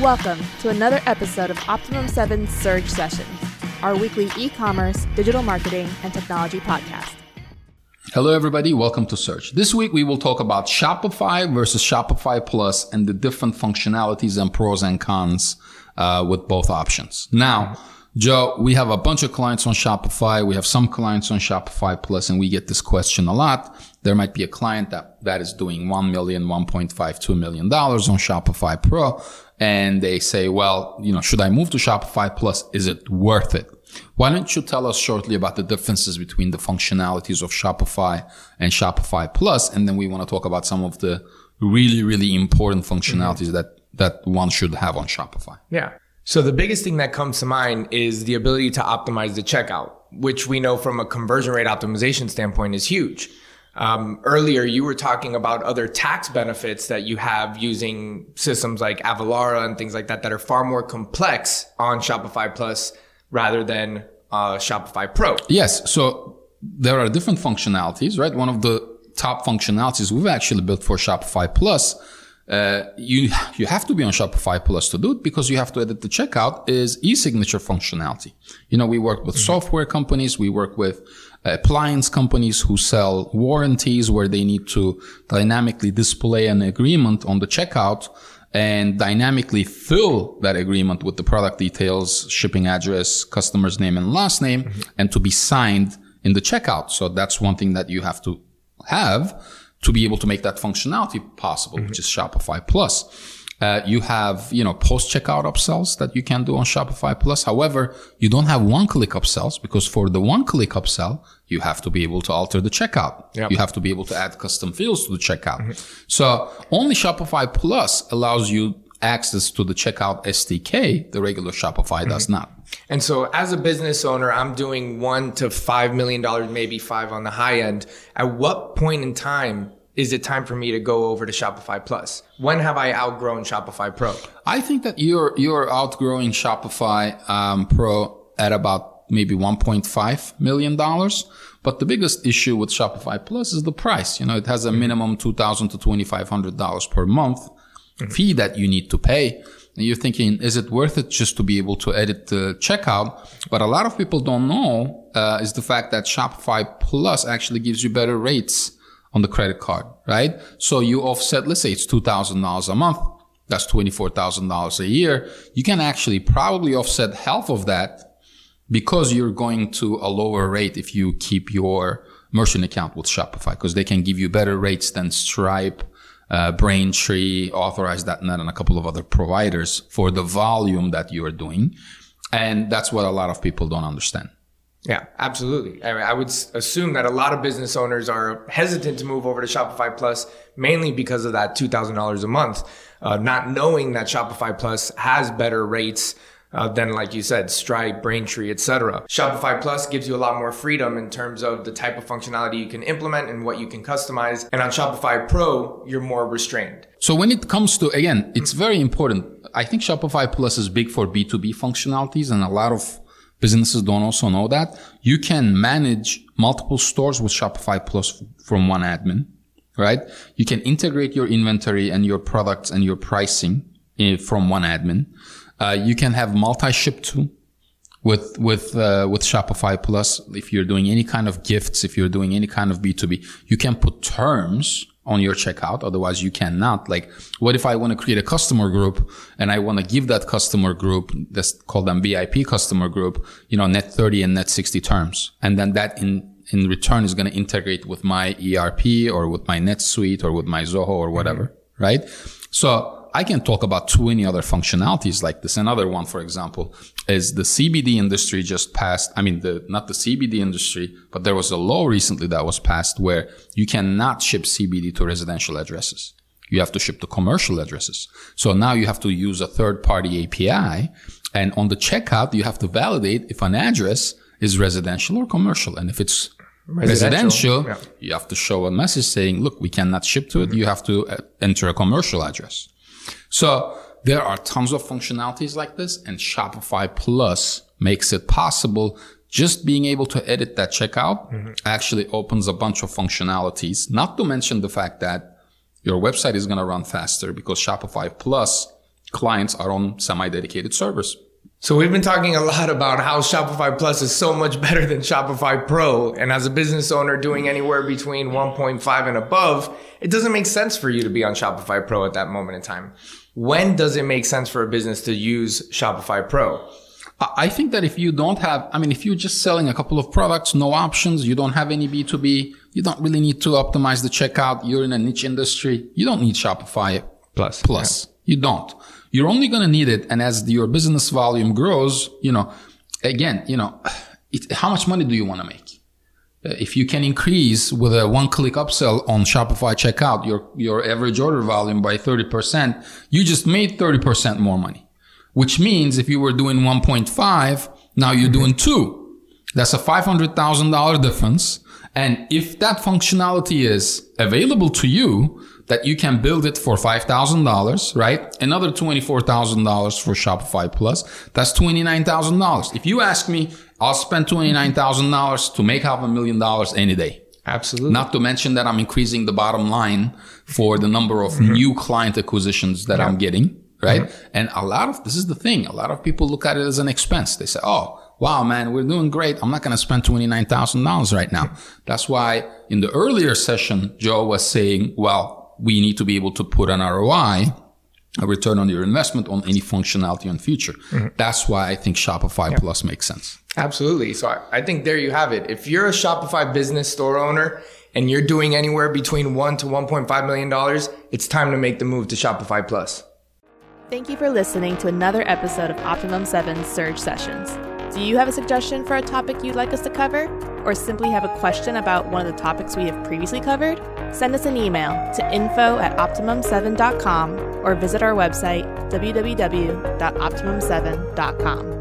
Welcome to another episode of Optimum 7 Surge Sessions, our weekly e commerce, digital marketing, and technology podcast. Hello, everybody. Welcome to Surge. This week, we will talk about Shopify versus Shopify Plus and the different functionalities and pros and cons uh, with both options. Now, Joe, we have a bunch of clients on Shopify. We have some clients on Shopify Plus, and we get this question a lot. There might be a client that, that is doing 1 million, 1.5, 2 million dollars on Shopify Pro and they say, well, you know, should I move to Shopify Plus? Is it worth it? Why don't you tell us shortly about the differences between the functionalities of Shopify and Shopify Plus? And then we want to talk about some of the really, really important functionalities mm-hmm. that, that one should have on Shopify. Yeah. So the biggest thing that comes to mind is the ability to optimize the checkout, which we know from a conversion rate optimization standpoint is huge. Um, earlier, you were talking about other tax benefits that you have using systems like Avalara and things like that that are far more complex on Shopify Plus rather than uh, Shopify Pro. Yes. So there are different functionalities, right? One of the top functionalities we've actually built for Shopify Plus. Uh, you you have to be on Shopify Plus to do it because you have to edit the checkout is e-signature functionality. You know, we work with mm-hmm. software companies, we work with appliance companies who sell warranties where they need to dynamically display an agreement on the checkout and dynamically fill that agreement with the product details, shipping address, customer's name and last name, mm-hmm. and to be signed in the checkout. So that's one thing that you have to have to be able to make that functionality possible, mm-hmm. which is Shopify Plus. Uh, you have, you know, post checkout upsells that you can do on Shopify Plus. However, you don't have one click upsells because for the one click upsell, you have to be able to alter the checkout. Yep. You have to be able to add custom fields to the checkout. Mm-hmm. So only Shopify Plus allows you access to the checkout SDK. The regular Shopify mm-hmm. does not. And so as a business owner, I'm doing one to five million dollars, maybe five on the high end. At what point in time is it time for me to go over to Shopify Plus? When have I outgrown Shopify Pro? I think that you're you're outgrowing Shopify um, Pro at about maybe 1.5 million dollars. But the biggest issue with Shopify Plus is the price. You know, it has a minimum 2,000 to 2,500 dollars per month mm-hmm. Fee that you need to pay. And you're thinking, is it worth it just to be able to edit the checkout? But a lot of people don't know uh, is the fact that Shopify Plus actually gives you better rates on the credit card, right? So you offset, let's say it's $2,000 a month. That's $24,000 a year. You can actually probably offset half of that because you're going to a lower rate if you keep your merchant account with Shopify because they can give you better rates than Stripe, uh, Braintree, Authorize.net, and a couple of other providers for the volume that you are doing. And that's what a lot of people don't understand. Yeah, absolutely. I, mean, I, would assume that a lot of business owners are hesitant to move over to Shopify Plus mainly because of that $2,000 a month, uh, not knowing that Shopify Plus has better rates uh, than, like you said, Stripe, Braintree, etc. Shopify Plus gives you a lot more freedom in terms of the type of functionality you can implement and what you can customize. And on Shopify Pro, you're more restrained. So when it comes to, again, it's very important. I think Shopify Plus is big for B2B functionalities and a lot of businesses don't also know that you can manage multiple stores with Shopify Plus from one admin, right? You can integrate your inventory and your products and your pricing eh, from one admin. Uh, you can have multi-ship to with with uh, with Shopify Plus. If you're doing any kind of gifts, if you're doing any kind of B2B, you can put terms on your checkout. Otherwise you cannot. Like, what if I want to create a customer group and I want to give that customer group, let's call them VIP customer group, you know, net 30 and net 60 terms. And then that in, in return is going to integrate with my ERP or with my NetSuite or with my Zoho or whatever. Mm-hmm. Right. So I can talk about 20 other functionalities like this. Another one, for example, is the CBD industry just passed. I mean, the, not the CBD industry, but there was a law recently that was passed where you cannot ship CBD to residential addresses. You have to ship to commercial addresses. So now you have to use a third party API. And on the checkout, you have to validate if an address is residential or commercial. And if it's residential, residential yeah. you have to show a message saying, look, we cannot ship to it. Mm-hmm. You have to uh, enter a commercial address. So there are tons of functionalities like this and Shopify Plus makes it possible. Just being able to edit that checkout mm-hmm. actually opens a bunch of functionalities, not to mention the fact that your website is going to run faster because Shopify Plus clients are on semi-dedicated servers. So we've been talking a lot about how Shopify Plus is so much better than Shopify Pro. And as a business owner doing anywhere between 1.5 and above, it doesn't make sense for you to be on Shopify Pro at that moment in time. When does it make sense for a business to use Shopify Pro? I think that if you don't have, I mean, if you're just selling a couple of products, no options, you don't have any B2B, you don't really need to optimize the checkout. You're in a niche industry. You don't need Shopify Plus. Plus. Yeah. You don't. You're only going to need it. And as your business volume grows, you know, again, you know, it, how much money do you want to make? Uh, if you can increase with a one click upsell on Shopify checkout, your, your average order volume by 30%, you just made 30% more money, which means if you were doing 1.5, now you're doing two. That's a $500,000 difference. And if that functionality is available to you, that you can build it for $5,000, right? Another $24,000 for Shopify Plus. That's $29,000. If you ask me, I'll spend $29,000 to make half a million dollars any day. Absolutely. Not to mention that I'm increasing the bottom line for the number of mm-hmm. new client acquisitions that yeah. I'm getting, right? Mm-hmm. And a lot of, this is the thing, a lot of people look at it as an expense. They say, oh, wow, man, we're doing great. I'm not going to spend $29,000 right now. That's why in the earlier session, Joe was saying, well, we need to be able to put an ROI, a return on your investment on any functionality in future. Mm-hmm. That's why I think Shopify yeah. Plus makes sense. Absolutely. So I, I think there you have it. If you're a Shopify business store owner and you're doing anywhere between one to $1.5 million, it's time to make the move to Shopify Plus. Thank you for listening to another episode of Optimum 7 Surge Sessions. Do you have a suggestion for a topic you'd like us to cover? Or simply have a question about one of the topics we have previously covered? Send us an email to info at optimum7.com or visit our website www.optimum7.com.